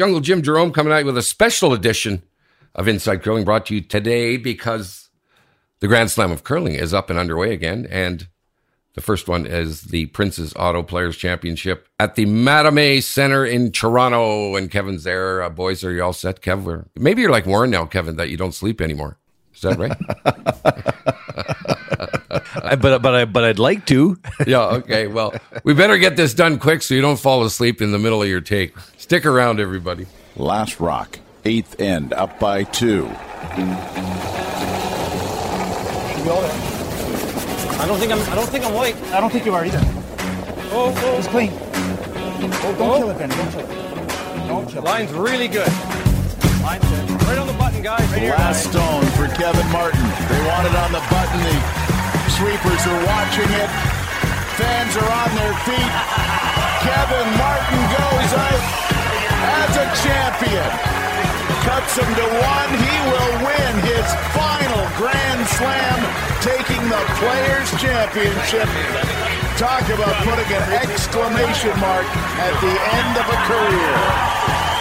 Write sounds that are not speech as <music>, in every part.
Jungle Jim Jerome coming out with a special edition of Inside Curling brought to you today because the Grand Slam of Curling is up and underway again. And the first one is the Princess Auto Players Championship at the Mattamy Center in Toronto. And Kevin's there. Uh, boys, are you all set, Kevin? Maybe you're like Warren now, Kevin, that you don't sleep anymore. Is that right? <laughs> but but I but I'd like to. <laughs> yeah. Okay. Well, we better get this done quick so you don't fall asleep in the middle of your take. Stick around, everybody. Last rock, eighth end, up by two. I don't think I'm. I don't think I'm white. I don't think you are either. Oh, oh. It's clean. Oh, don't Oh. kill it, Ben. Don't kill it. Don't kill it. Line's really good. Line's good. Right on the button, guys. Right here. Last stone for Kevin Martin. They want it on the button. The sweepers are watching it. Fans are on their feet. Kevin Martin goes out as a champion. Cuts him to one. He will win his final Grand Slam, taking the Players' Championship. Talk about putting an exclamation mark at the end of a career.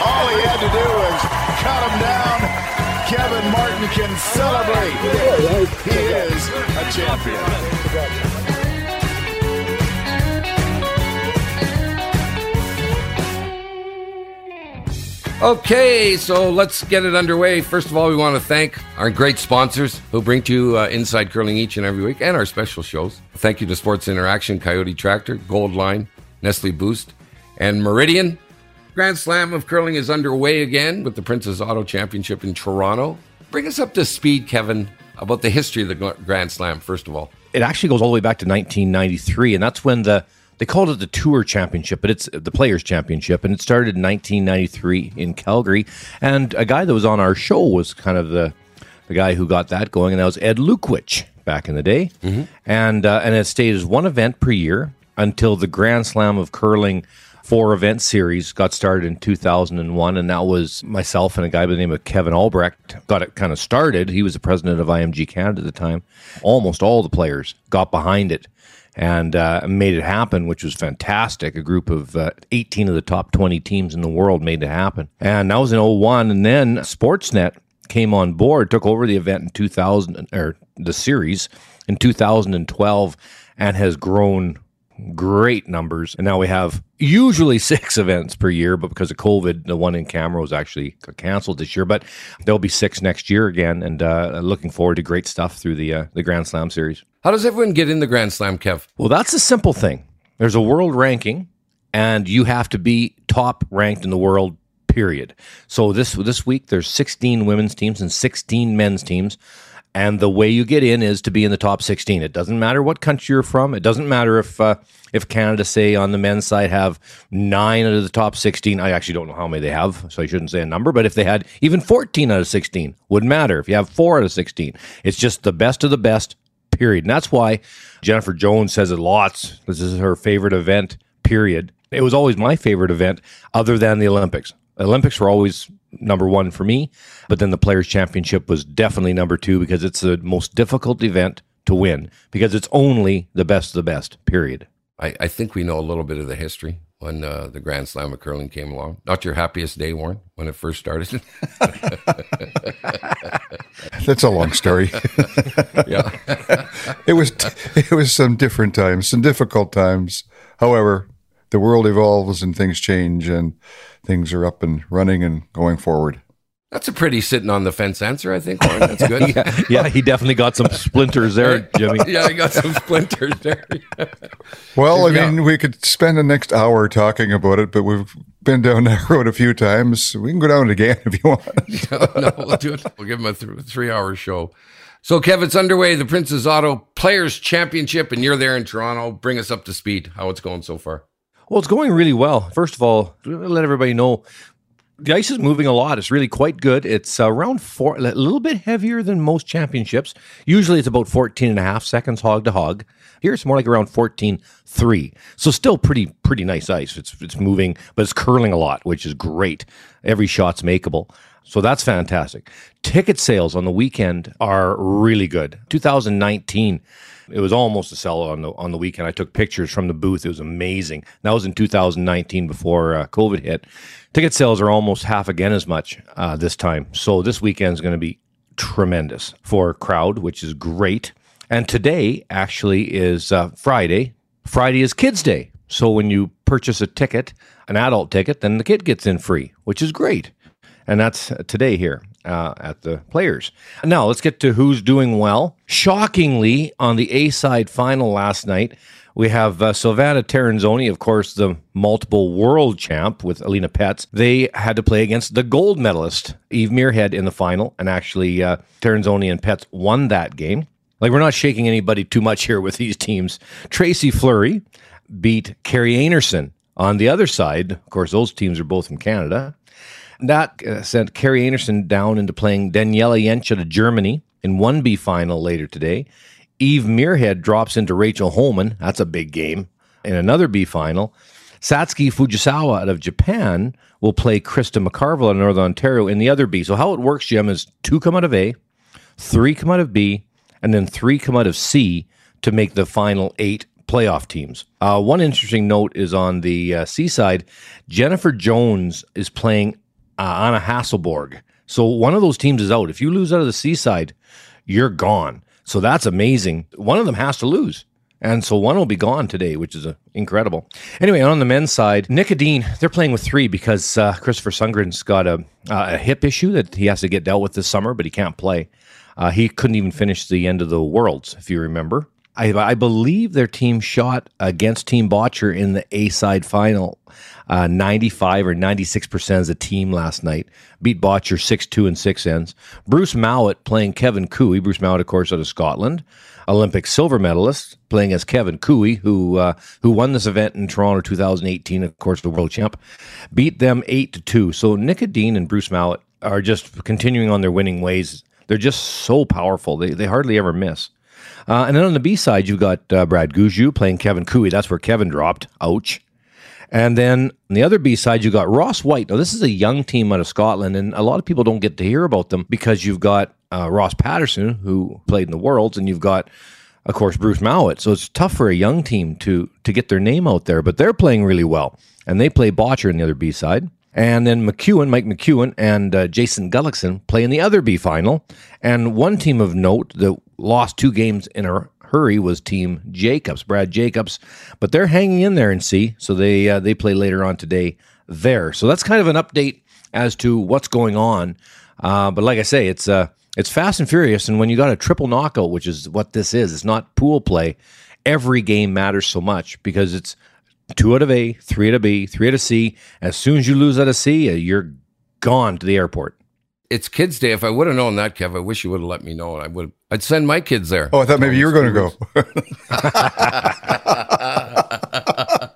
All he had to do was cut him down. Kevin Martin can celebrate. He is a champion. Okay, so let's get it underway. First of all, we want to thank our great sponsors who bring to you uh, Inside Curling each and every week and our special shows. Thank you to Sports Interaction, Coyote Tractor, Gold Line, Nestle Boost, and Meridian. Grand Slam of Curling is underway again with the Princess Auto Championship in Toronto. Bring us up to speed, Kevin, about the history of the Grand Slam, first of all. It actually goes all the way back to 1993, and that's when the they called it the Tour Championship, but it's the Players Championship, and it started in 1993 in Calgary. And a guy that was on our show was kind of the the guy who got that going, and that was Ed Lukowich back in the day. And uh, and it stayed as one event per year until the Grand Slam of Curling four event series got started in 2001 and that was myself and a guy by the name of Kevin Albrecht got it kind of started. He was the president of IMG Canada at the time. Almost all the players got behind it and uh, made it happen which was fantastic. A group of uh, 18 of the top 20 teams in the world made it happen. And that was in 01 and then Sportsnet came on board took over the event in 2000 or the series in 2012 and has grown great numbers. And now we have usually <laughs> six events per year, but because of COVID, the one in camera was actually canceled this year. But there'll be six next year again, and uh, looking forward to great stuff through the uh, the Grand Slam series. How does everyone get in the Grand Slam, Kev? Well, that's a simple thing. There's a world ranking, and you have to be top ranked in the world. Period. So this this week there's 16 women's teams and 16 men's teams. And the way you get in is to be in the top 16. It doesn't matter what country you're from. It doesn't matter if uh, if Canada, say, on the men's side have nine out of the top 16. I actually don't know how many they have, so I shouldn't say a number. But if they had even 14 out of 16, wouldn't matter. If you have four out of 16, it's just the best of the best. Period. And that's why Jennifer Jones says it lots. This is her favorite event. Period. It was always my favorite event, other than the Olympics. Olympics were always number one for me, but then the Players' Championship was definitely number two because it's the most difficult event to win because it's only the best of the best. Period. I, I think we know a little bit of the history when uh, the Grand Slam of curling came along. Not your happiest day, Warren, when it first started. <laughs> That's a long story. <laughs> yeah. <laughs> it was it was some different times, some difficult times. However, the world evolves and things change, and things are up and running and going forward. That's a pretty sitting on the fence answer, I think, Warren. That's good. <laughs> yeah, yeah, he definitely got some splinters there, <laughs> Jimmy. yeah, he got some splinters there. <laughs> Well, I Yeah. mean, we could spend the next hour talking about it, but we've been down that road a few times. We can go down it again if you want. no, no, we'll do it. We'll give him a th- three hour show. So, Kev, it's underway. The Princess Auto Players Championship, and you're there in Toronto. Bring us up to speed. How it's going so far? Well, it's going really well. First of all, let everybody know the ice is moving a lot. It's really quite good. It's around four, a little bit heavier than most championships. Usually it's about 14 and a half seconds hog to hog. Here it's more like around 14.3. So still pretty, pretty nice ice. It's, it's moving, but it's curling a lot, which is great. Every shot's makeable. So that's fantastic. Ticket sales on the weekend are really good. 2019 It was almost a sellout on the on the weekend. I took pictures from the booth. It was amazing. That was in 2019 before uh, COVID hit. Ticket sales are almost half again as much uh, this time. So this weekend is going to be tremendous for crowd, which is great. And today actually is uh, Friday. Friday is Kids Day. So when you purchase a ticket, an adult ticket, then the kid gets in free, which is great. And that's today here uh, at the Players. Now let's get to who's doing well. Shockingly, on the A side final last night, we have uh, Silvana of course, the multiple world champ with Alina Pätz. They had to play against the gold medalist, Eve Muirhead, in the final. And actually, uh, and Pätz won that game. Like, we're not shaking anybody too much here with these teams. Tracy Fleury beat Kerri Einarson on the other side. Of course, those teams are both from Canada. That uh, sent Kerri Einarson down into playing Daniela Jentsch to Germany in 1B final later today. Eve Muirhead drops into Rachel Homan. That's a big game. In another B final, Satsuki Fujisawa out of Japan will play Krista McCarville of Northern Ontario in the other B. So how it works, Jim, is two come out of A, three come out of B, and then three come out of C to make the final eight playoff teams. Uh, one interesting note is on the uh, C side, Jennifer Jones is playing uh, Anna Hasselborg. So one of those teams is out. If you lose out of the seaside, you're gone. So that's amazing. One of them has to lose. And so one will be gone today, which is uh, incredible. Anyway, on the men's side, Nick Edin, they're playing with three because uh, Christoffer Sundgren's got a, uh, a hip issue that he has to get dealt with this summer, but he can't play. Uh, he couldn't even finish the end of the Worlds, if you remember. I, I believe their team shot against Team Bottcher in the A side final uh, 95 or 96% as a team last night. Beat Bottcher 6 2 and 6 ends. Bruce Mouat playing Kevin Koe. Bruce Mouat, of course, out of Scotland. Olympic silver medalist playing as Kevin Koe, who uh, who won this event in Toronto 2018, of course, the world champ. Beat them 8 to 2. So Nick Edin and Bruce Mouat are just continuing on their winning ways. They're just so powerful. They, they hardly ever miss. Uh, and then on the B side, you've got uh, Brad Gushue playing Kevin Koe. That's where Kevin dropped. Ouch. And then on the other B side, you've got Ross White. Now, this is a young team out of Scotland, and a lot of people don't get to hear about them because you've got uh, Ross Paterson, who played in the Worlds, and you've got, of course, Bruce Mouat. So it's tough for a young team to to get their name out there, but they're playing really well. And they play Bottcher in the other B side. And then McEwen, Mike McEwen, and uh, Jason Gunnlaugson play in the other B final. And one team of note that lost two games in a hurry was Team Jacobs, Brad Jacobs, but they're hanging in there and see. so they uh, they play later on today there. So that's kind of an update as to what's going on. Uh, but like I say, it's uh, it's fast and furious, and when you got a triple knockout, which is what this is, it's not pool play. Every game matters so much because it's two out of A, three out of B, three out of C. As soon as you lose out of C, uh, you're gone to the airport. It's Kids Day. If I would have known that, Kev, I wish you would have let me know. I would. I'd send my kids there. Oh, I thought maybe you were going to go. <laughs>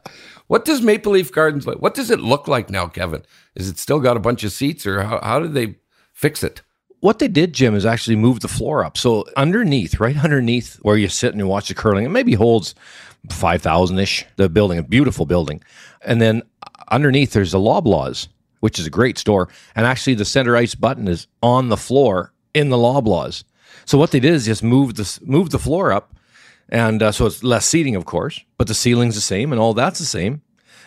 what does Maple Leaf Gardens like? What does it look like now, Kevin? Is it still got a bunch of seats, or how, how did they fix it? What they did, Jim, is actually move the floor up. So underneath, right underneath where you sit and you watch the curling, it maybe holds 5,000 ish, the building, a beautiful building. And then underneath, there's the Loblaws, which is a great store. And actually, the center ice button is on the floor in the Loblaws. So what they did is just move the move the floor up, and uh, so it's less seating, of course, but the ceiling's the same, and all that's the same,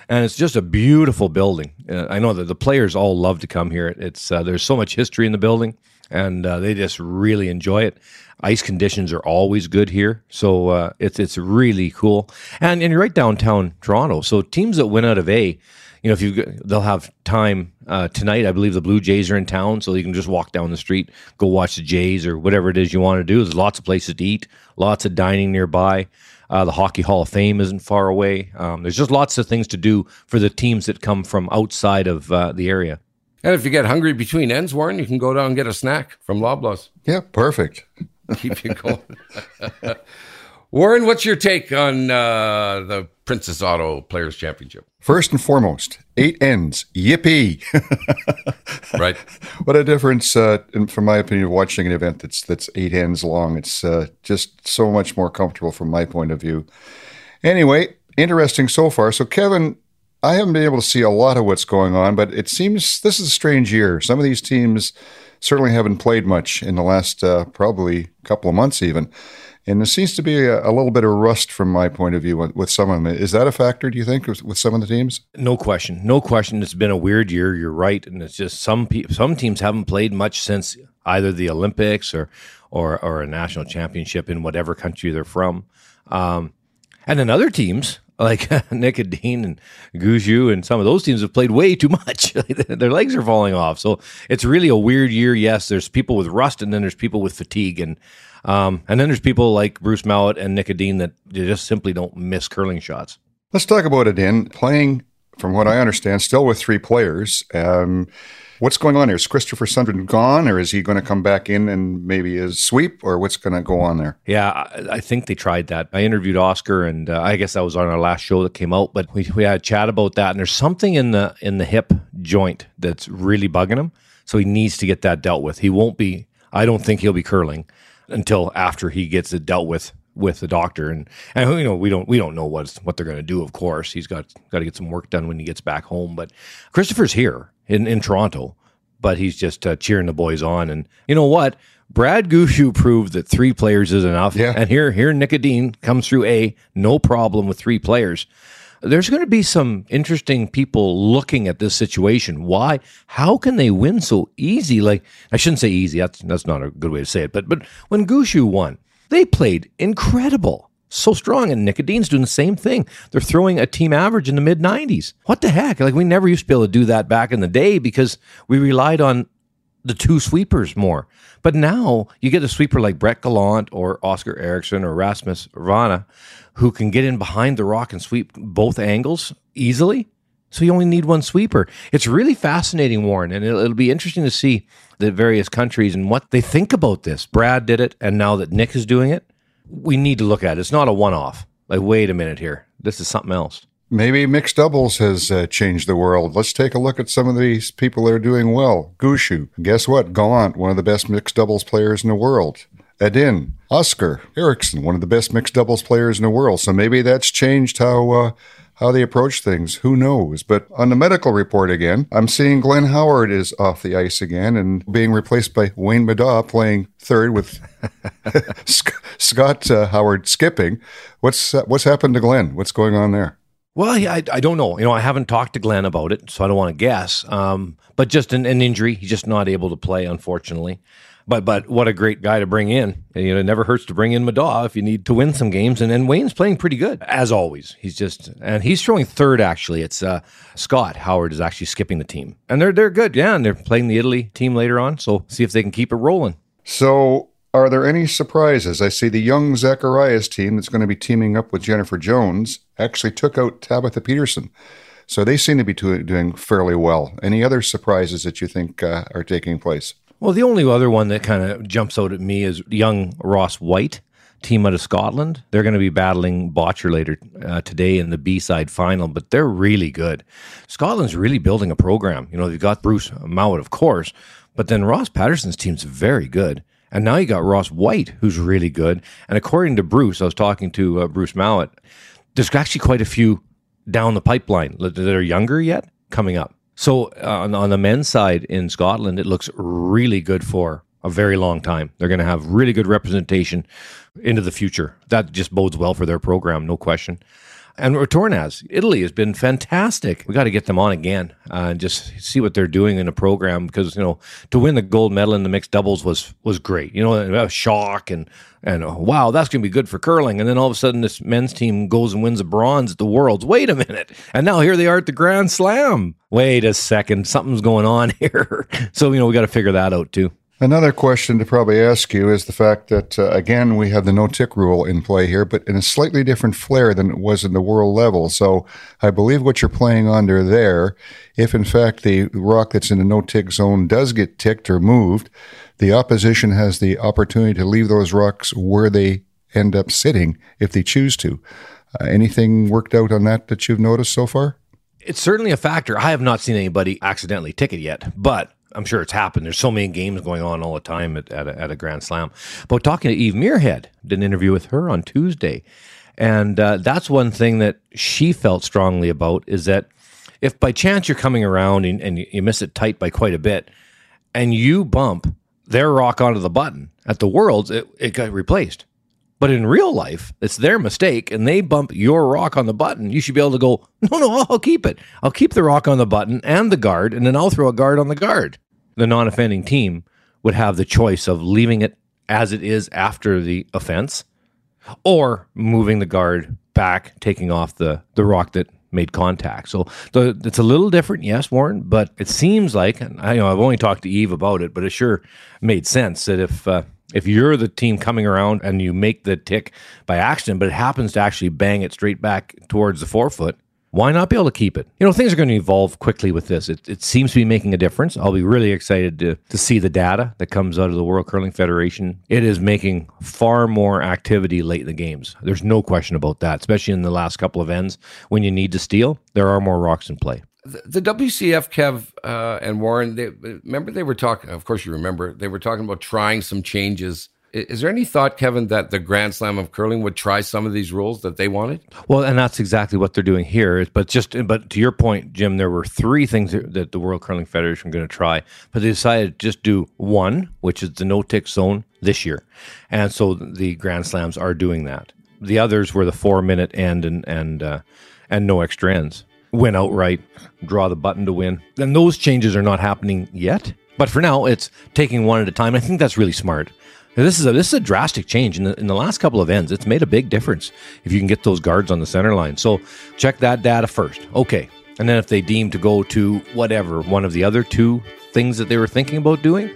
and it's just a beautiful building. Uh, I know that the players all love to come here. It's uh, there's so much history in the building, and uh, they just really enjoy it. Ice conditions are always good here, so uh, it's it's really cool. And and you're right downtown Toronto, so teams that win out of A you know, if you they'll have time uh, tonight. I believe the Blue Jays are in town, so you can just walk down the street, go watch the Jays or whatever it is you want to do. There's lots of places to eat, lots of dining nearby. Uh, the Hockey Hall of Fame isn't far away. Um, there's just lots of things to do for the teams that come from outside of uh, the area. And if you get hungry between ends, Warren, you can go down and get a snack from Loblaws. Yeah, perfect. <laughs> Keep you going. <laughs> Warren, what's your take on uh, the Princess Auto Players Championship? First and foremost, eight ends. Yippee! <laughs> right. What a difference, uh, in, from my opinion, of watching an event that's that's eight ends long. It's uh, just so much more comfortable from my point of view. Anyway, interesting so far. So, Kevin, I haven't been able to see a lot of what's going on, but it seems this is a strange year. Some of these teams certainly haven't played much in the last uh, probably couple of months, even. And there seems to be a, a little bit of rust from my point of view with, with some of them. Is that a factor, do you think, with, with some of the teams? No question, no question. It's been a weird year. You're right, and it's just some pe- some teams haven't played much since either the Olympics or or or a national championship in whatever country they're from. Um, and then other teams like <laughs> Nick Edin and Gushue and some of those teams have played way too much. <laughs> Their legs are falling off. So it's really a weird year. Yes, there's people with rust, and then there's people with fatigue, and um, and then there's people like Bruce Mouat and Nick Edin that just simply don't miss curling shots. Let's talk about it. In playing, from what I understand, still with three players. Um, What's going on here? Is Christoffer Sundgren gone, or is he going to come back in and maybe his sweep, or what's going to go on there? Yeah, I, I, think they tried that. I interviewed Oscar, and uh, I guess that was on our last show that came out. But we, we had a chat about that, and there's something in the in the hip joint that's really bugging him. So he needs to get that dealt with. He won't be. I don't think he'll be curling until after he gets it dealt with with the doctor and and you know we don't we don't know what's what they're going to do of course he's got got to get some work done when he gets back home but Christoffer's here in, in Toronto, but he's just uh, cheering the boys on. And you know what? Brad Gushue <laughs> proved that three players is enough. Yeah. And here, here Nick Edin comes through A, no problem with three players. There's going to be some interesting people looking at this situation. Why? How can they win so easy? Like I shouldn't say easy. That's that's not a good way to say it. But but when Gushue won, they played incredible so strong. And Nick Edin's doing the same thing. They're throwing a team average in the mid 90s. What the heck? Like, we never used to be able to do that back in the day because we relied on the two sweepers more. But now you get a sweeper like Brett Gallant or Oskar Eriksson or Rasmus Wranå who can get in behind the rock and sweep both angles easily. So you only need one sweeper. It's really fascinating, Warren, and it'll, it'll, be interesting to see the various countries and what they think about this. Brad did it, and now that Nick is doing it, we need to look at. It's not a one off. Like, wait a minute here. This is something else. Maybe mixed doubles has uh, changed the world. Let's take a look at some of these people that are doing well. Gushue. Guess what? Gallant, one of the best mixed doubles players in the world. Edin, Oscar, Eriksson, one of the best mixed doubles players in the world. So maybe that's changed how uh, how they approach things. Who knows? But on the medical report again, I'm seeing Glenn Howard is off the ice again and being replaced by Wayne Middaugh playing third with <laughs> Scott uh, Howard skipping. What's uh, what's happened to Glenn? What's going on there? Well, I, I don't know. You know, I haven't talked to Glenn about it, so I don't want to guess. Um, but just an, an injury, he's just not able to play, unfortunately. But but what a great guy to bring in. You know, it never hurts to bring in Middaugh if you need to win some games. And then Wayne's playing pretty good as always. He's just and he's throwing third actually. It's uh, Scott Howard is actually skipping the team, and they're they're good. Yeah, and they're playing the Italy team later on. So see if they can keep it rolling. So are there any surprises? I see the young Zacharias team that's going to be teaming up with Jennifer Jones actually took out Tabitha Peterson. So they seem to be doing fairly well. Any other surprises that you think uh, are taking place? Well, the only other one that kind of jumps out at me is young Ross White, team out of Scotland. They're going to be battling Bottcher later uh, today in the B side final, but they're really good. Scotland's really building a program. You know, they've got Bruce Mouat, of course, but then Ross Paterson's team's very good. And now you got Ross White, who's really good. And according to Bruce, I was talking to uh, Bruce Mouat, there's actually quite a few down the pipeline that are younger yet coming up. So uh, on, on the men's side in Scotland, it looks really good for a very long time. They're going to have really good representation into the future. That just bodes well for their program, no question. And Retornaz, Italy has been fantastic. We got to get them on again uh, and just see what they're doing in the program because you know to win the gold medal in the mixed doubles was was great. You know, a shock and and oh, wow, that's going to be good for curling. And then all of a sudden, this men's team goes and wins a bronze at the Worlds. Wait a minute, and now here they are at the Grand Slam. Wait a second, something's going on <laughs> here. so you know we got to figure that out too. Another question to probably ask you is the fact that, uh, again, we have the no tick rule in play here, but in a slightly different flair than it was in the world level. So I believe what you're playing under there, if in fact the rock that's in the no tick zone does get ticked or moved, the opposition has the opportunity to leave those rocks where they end up sitting if they choose to. Uh, anything worked out on that that you've noticed so far? It's certainly a factor. I have not seen anybody accidentally tick it yet, but I'm sure it's happened. There's so many games going on all the time at, at, a, at a Grand Slam. But talking to Eve Muirhead, did an interview with her on Tuesday. And uh, that's one thing that she felt strongly about is that if by chance you're coming around and, and you miss it tight by quite a bit and you bump their rock onto the button at the Worlds, it, it got replaced. But in real life, it's their mistake and they bump your rock on the button. You should be able to go, no, no, I'll keep it. I'll keep the rock on the button and the guard, and then I'll throw a guard on the guard. The non offending team would have the choice of leaving it as it is after the offense or moving the guard back, taking off the, the rock that made contact. So the, it's a little different, yes, Warren, but it seems like, and I you know I've only talked to Eve about it, but it sure made sense that if uh, if you're the team coming around and you make the tick by accident, but it happens to actually bang it straight back towards the forefoot, why not be able to keep it? You know, things are going to evolve quickly with this. It, it seems to be making a difference. I'll be really excited to, to see the data that comes out of the World Curling Federation. It is making far more activity late in the games. There's no question about that, especially in the last couple of ends when you need to steal. There are more rocks in play. The, WCF, Kev uh, and Warren, they, remember they were talking, of course you remember, they were talking about trying some changes is there any thought, Kevin, that the Grand Slam of curling would try some of these rules that they wanted? Well, and that's exactly what they're doing here. But just, but to your point, Jim, there were three things that the World Curling Federation were going to try, but they decided to just do one, which is the no tick zone this year, and so the Grand Slams are doing that. The others were the four minute end and and uh, and no extra ends. Win outright, draw the button to win. And those changes are not happening yet. But for now, it's taking one at a time. I think that's really smart. This is a this is a drastic change in the, in the last couple of ends. It's made a big difference if you can get those guards on the center line. So check that data first. Okay, and then if they deem to go to whatever one of the other two things that they were thinking about doing,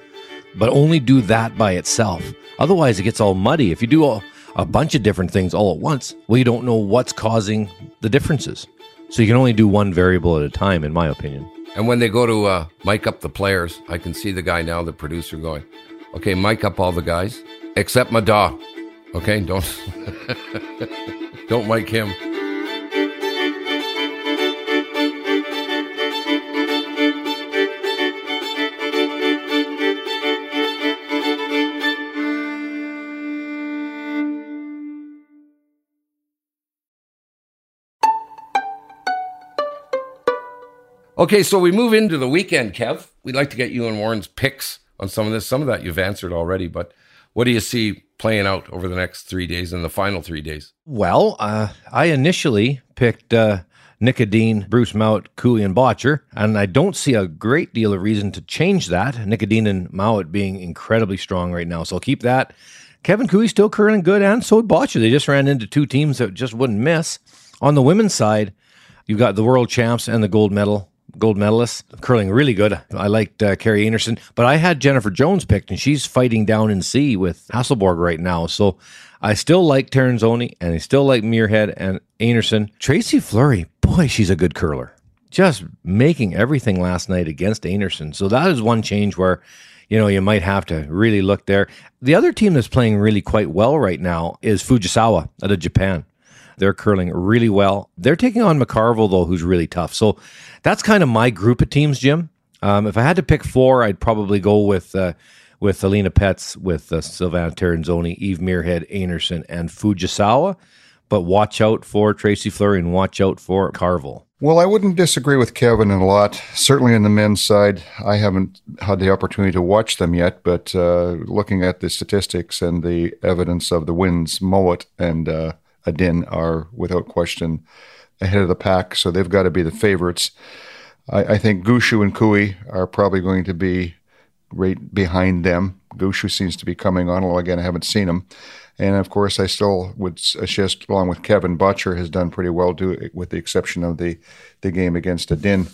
but only do that by itself. Otherwise, it gets all muddy. If you do a, a bunch of different things all at once, well, you don't know what's causing the differences. So you can only do one variable at a time, in my opinion. And when they go to uh, mic up the players, I can see the guy now, the producer, going, Okay, mic up all the guys except Middaugh. Okay, don't <laughs> don't mic him. Okay, so we move into the weekend, Kev. We'd like to get you and Warren's picks on some of this. Some of that you've answered already, but what do you see playing out over the next three days and the final three days? Well, uh, I initially picked uh, Nick Edin, Bruce Mouat, Koe, and Bottcher, and I don't see a great deal of reason to change that. Nick Edin and Mouat being incredibly strong right now, so I'll keep that. Kevin Koe still curling good, and so Bottcher. They just ran into two teams that just wouldn't miss. On the women's side, you've got the world champs and the gold medal gold medalist, curling really good. I liked uh, Kerri Einarson, but I had Jennifer Jones picked, and she's fighting down in C with Hasselborg right now. So I still like Tirinzoni, and I still like Muirhead and Einarson. Tracy Fleury, boy, she's a good curler. Just making everything last night against Einarson. So that is one change where you know, you might have to really look there. The other team that's playing really quite well right now is Fujisawa out of Japan. They're curling really well. They're taking on McCarville, though, who's really tough. So that's kind of my group of teams, Jim. Um, if I had to pick four, I'd probably go with uh, with Alina Pätz, with uh, Silvana Tirinzoni, Eve Muirhead, Einarson, and Fujisawa. But watch out for Tracy Fleury and watch out for Carville. Well, I wouldn't disagree with Kevin a lot. Certainly in the men's side, I haven't had the opportunity to watch them yet, but uh, looking at the statistics and the evidence of the wins, Mouat and uh, Edin are without question ahead of the pack, so they've got to be the favorites. I, I think Gushue and Koe are probably going to be right behind them. Gushue seems to be coming on, although again I haven't seen him. And of course, I still would assist, along with Kevin Bottcher, has done pretty well, too, with the exception of the, the game against Edin.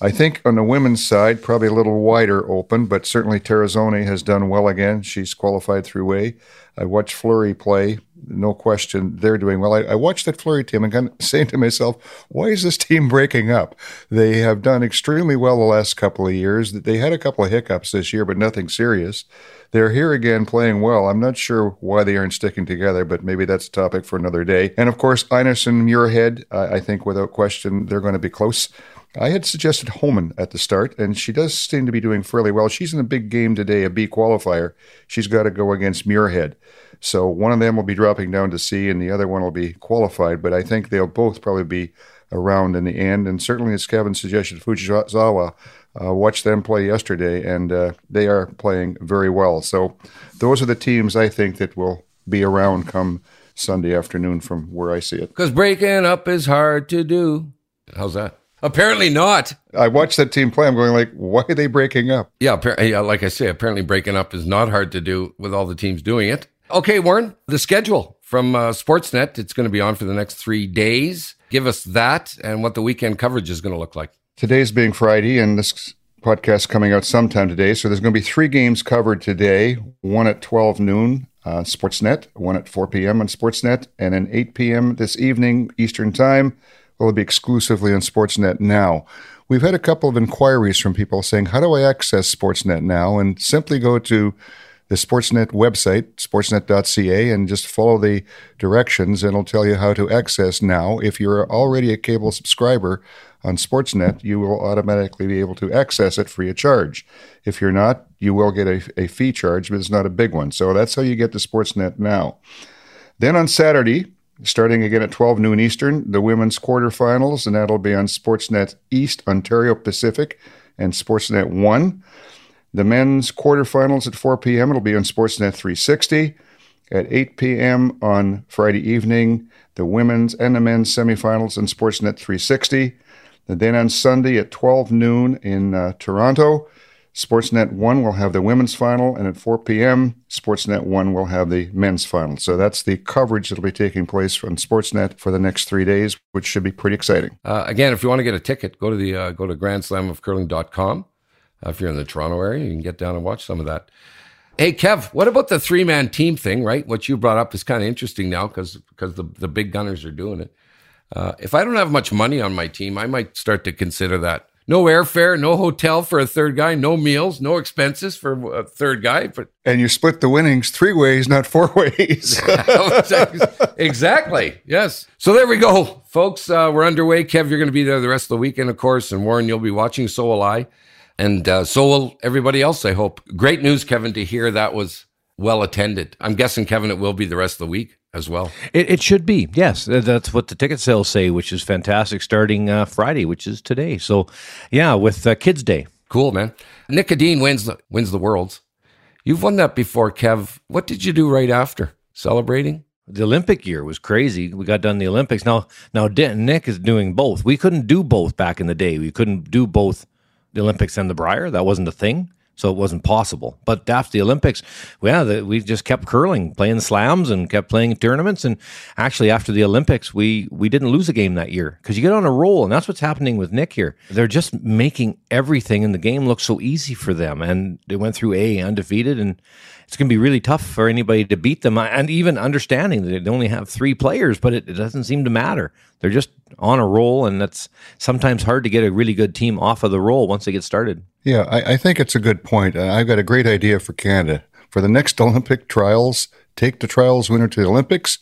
I think on the women's side, probably a little wider open, but certainly Tirinzoni has done well again. She's qualified through A. I watched Fleury play no question, they're doing well. I, I, watched that Fleury team and kind of <laughs> saying to myself, why is this team breaking up? They have done extremely well the last couple of years. They had a couple of hiccups this year, but nothing serious. They're here again playing well. I'm not sure why they aren't sticking together, but maybe that's a topic for another day. And of course, Einarson, Muirhead, I, I think without question, they're going to be close. I had suggested Homan at the start, and she does seem to be doing fairly well. She's in a big game today, a B qualifier. She's got to go against Muirhead. So one of them will be dropping down to C, and the other one will be qualified. But I think they'll both probably be around in the end. And certainly, as Kevin suggested, Fujisawa, uh, watched them play yesterday, and uh, they are playing very well. So those are the teams I think that will be around come Sunday afternoon from where I see it. Because breaking up is hard to do. How's that? Apparently not. I watched that team play. I'm going like, why are they breaking up? Yeah, yeah, like I say, apparently breaking up is not hard to do with all the teams doing it. Okay, Warren, the schedule from uh, Sportsnet. It's going to be on for the next three days. Give us that and what the weekend coverage is going to look like. Today's being Friday, and this podcast coming out sometime today. So there's going to be three games covered today. One at 12 noon, uh, Sportsnet. One at 4 p.m. on Sportsnet, and then 8 p.m. this evening Eastern Time will be exclusively on Sportsnet now. We've had a couple of inquiries from people saying, "How do I access Sportsnet now?" And simply go to the Sportsnet website, sportsnet.ca, and just follow the directions, and it'll tell you how to access now. If you're already a cable subscriber on Sportsnet, you will automatically be able to access it free of charge. If you're not, you will get a, a fee charge, but it's not a big one. So that's how you get to Sportsnet now. Then on Saturday, starting again at 12 noon Eastern, the women's quarterfinals, and that'll be on Sportsnet East, Ontario Pacific, and Sportsnet 1. The men's quarterfinals at 4 p.m. It'll be on Sportsnet 360. At 8 p.m. on Friday evening, the women's and the men's semifinals on Sportsnet 360. And then on Sunday at 12 noon in uh, Toronto, Sportsnet 1 will have the women's final, and at 4 p.m., Sportsnet 1 will have the men's final. So that's the coverage that'll be taking place on Sportsnet for the next three days, which should be pretty exciting. Uh, again, if you want to get a ticket, go to the uh, go to grandslamofcurling.com. Uh, if you're in the Toronto area, you can get down and watch some of that. Hey, Kev, what about the three man team thing, right? What you brought up is kind of interesting now because the, the big gunners are doing it. Uh, if I don't have much money on my team, I might start to consider that. No airfare, no hotel for a third guy, no meals, no expenses for a third guy. But <laughs> And you split the winnings three ways, not four ways. <laughs> exactly. Yes. So there we go, folks. Uh, we're underway. Kev, you're going to be there the rest of the weekend, of course. And Warren, you'll be watching. So will I. And uh, so will everybody else, I hope. Great news, Kevin, to hear that was well attended. I'm guessing, Kevin, it will be the rest of the week as well. It, it should be, yes. That's what the ticket sales say, which is fantastic. Starting uh, Friday, which is today. So, yeah, with uh, Kids Day. Cool, man. Nick Edin wins the, wins the Worlds. You've won that before, Kev. What did you do right after? Celebrating? The Olympic year was crazy. We got done the Olympics. Now, now Nick is doing both. We couldn't do both back in the day. We couldn't do both the Olympics and the Brier. That wasn't a thing. So it wasn't possible. But after the Olympics, well, the, we just kept curling, playing slams, and kept playing tournaments. And actually, after the Olympics, we we didn't lose a game that year because you get on a roll, and that's what's happening with Nick here. They're just making everything in the game look so easy for them, and they went through A undefeated, and it's going to be really tough for anybody to beat them. And even understanding that they only have three players, but it, it doesn't seem to matter. They're just on a roll, and that's sometimes hard to get a really good team off of the roll once they get started. Yeah, I, I think it's a good point. Uh, I've got a great idea for Canada. For the next <laughs> Olympic trials, take the trials winner to the Olympics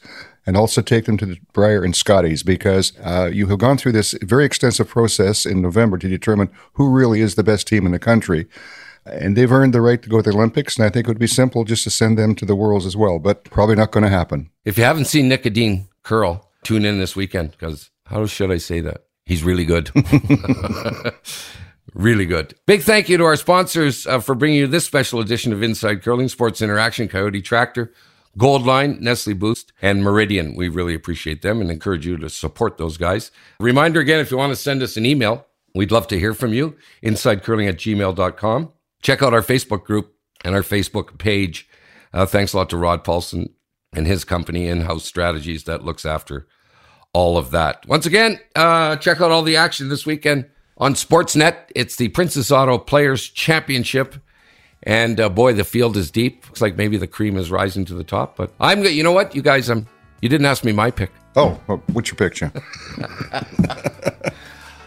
and also take them to the Brier and Scotties because uh, you have gone through this very extensive process in November to determine who really is the best team in the country. And they've earned the right to go to the Olympics, and I think it would be simple just to send them to the Worlds as well, but probably not going to happen. If you haven't seen Nick Edin curl, tune in this weekend because how should I say that? He's really good. <laughs> really good. Big thank you to our sponsors uh, for bringing you this special edition of Inside Curling Sports Interaction, Coyote Tractor, Gold Line, Nestle Boost, and Meridian. We really appreciate them and encourage you to support those guys. Reminder again, if you want to send us an email, we'd love to hear from you. InsideCurling at gmail.com. Check out our Facebook group and our Facebook page. Uh, thanks a lot to Rod Paulson and his company, In House Strategies, that looks after all of that. Once again, uh, check out all the action this weekend on Sportsnet. It's the Princess Auto Players Championship. And uh, boy, the field is deep. Looks like maybe the cream is rising to the top. But I'm, you know what, you guys, um, you didn't ask me my pick. Oh, oh, what's your picture? <laughs>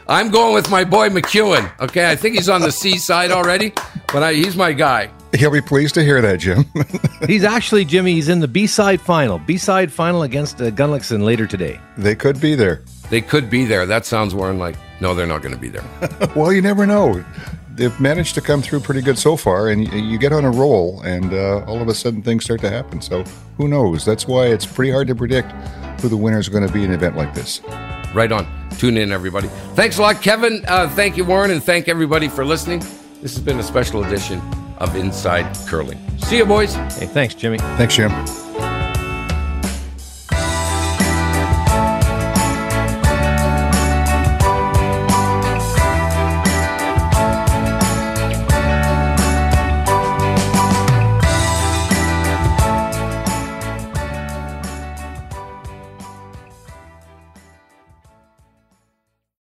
I'm going with my boy McEwen. Okay, I think he's on the seaside already, but I, he's my guy. He'll be pleased to hear that, Jim. <laughs> He's actually Jimmy. He's in the B side final. B side final against uh, Gunnlaugson later today. they could be there. They could be there. That sounds Warren like, no, they're not going to be there. <laughs> Well, you never know. They've managed to come through pretty good so far, and y- you get on a roll, and uh, all of a sudden things start to happen. So who knows? That's why it's pretty hard to predict who the winner is going to be in an event like this. Right on. Tune in, everybody. Thanks a lot, Kevin. Uh, thank you, Warren, and thank everybody for listening. This has been a special edition of Inside Curling. See you, boys. Hey, thanks, Jimmy. Thanks, Jim.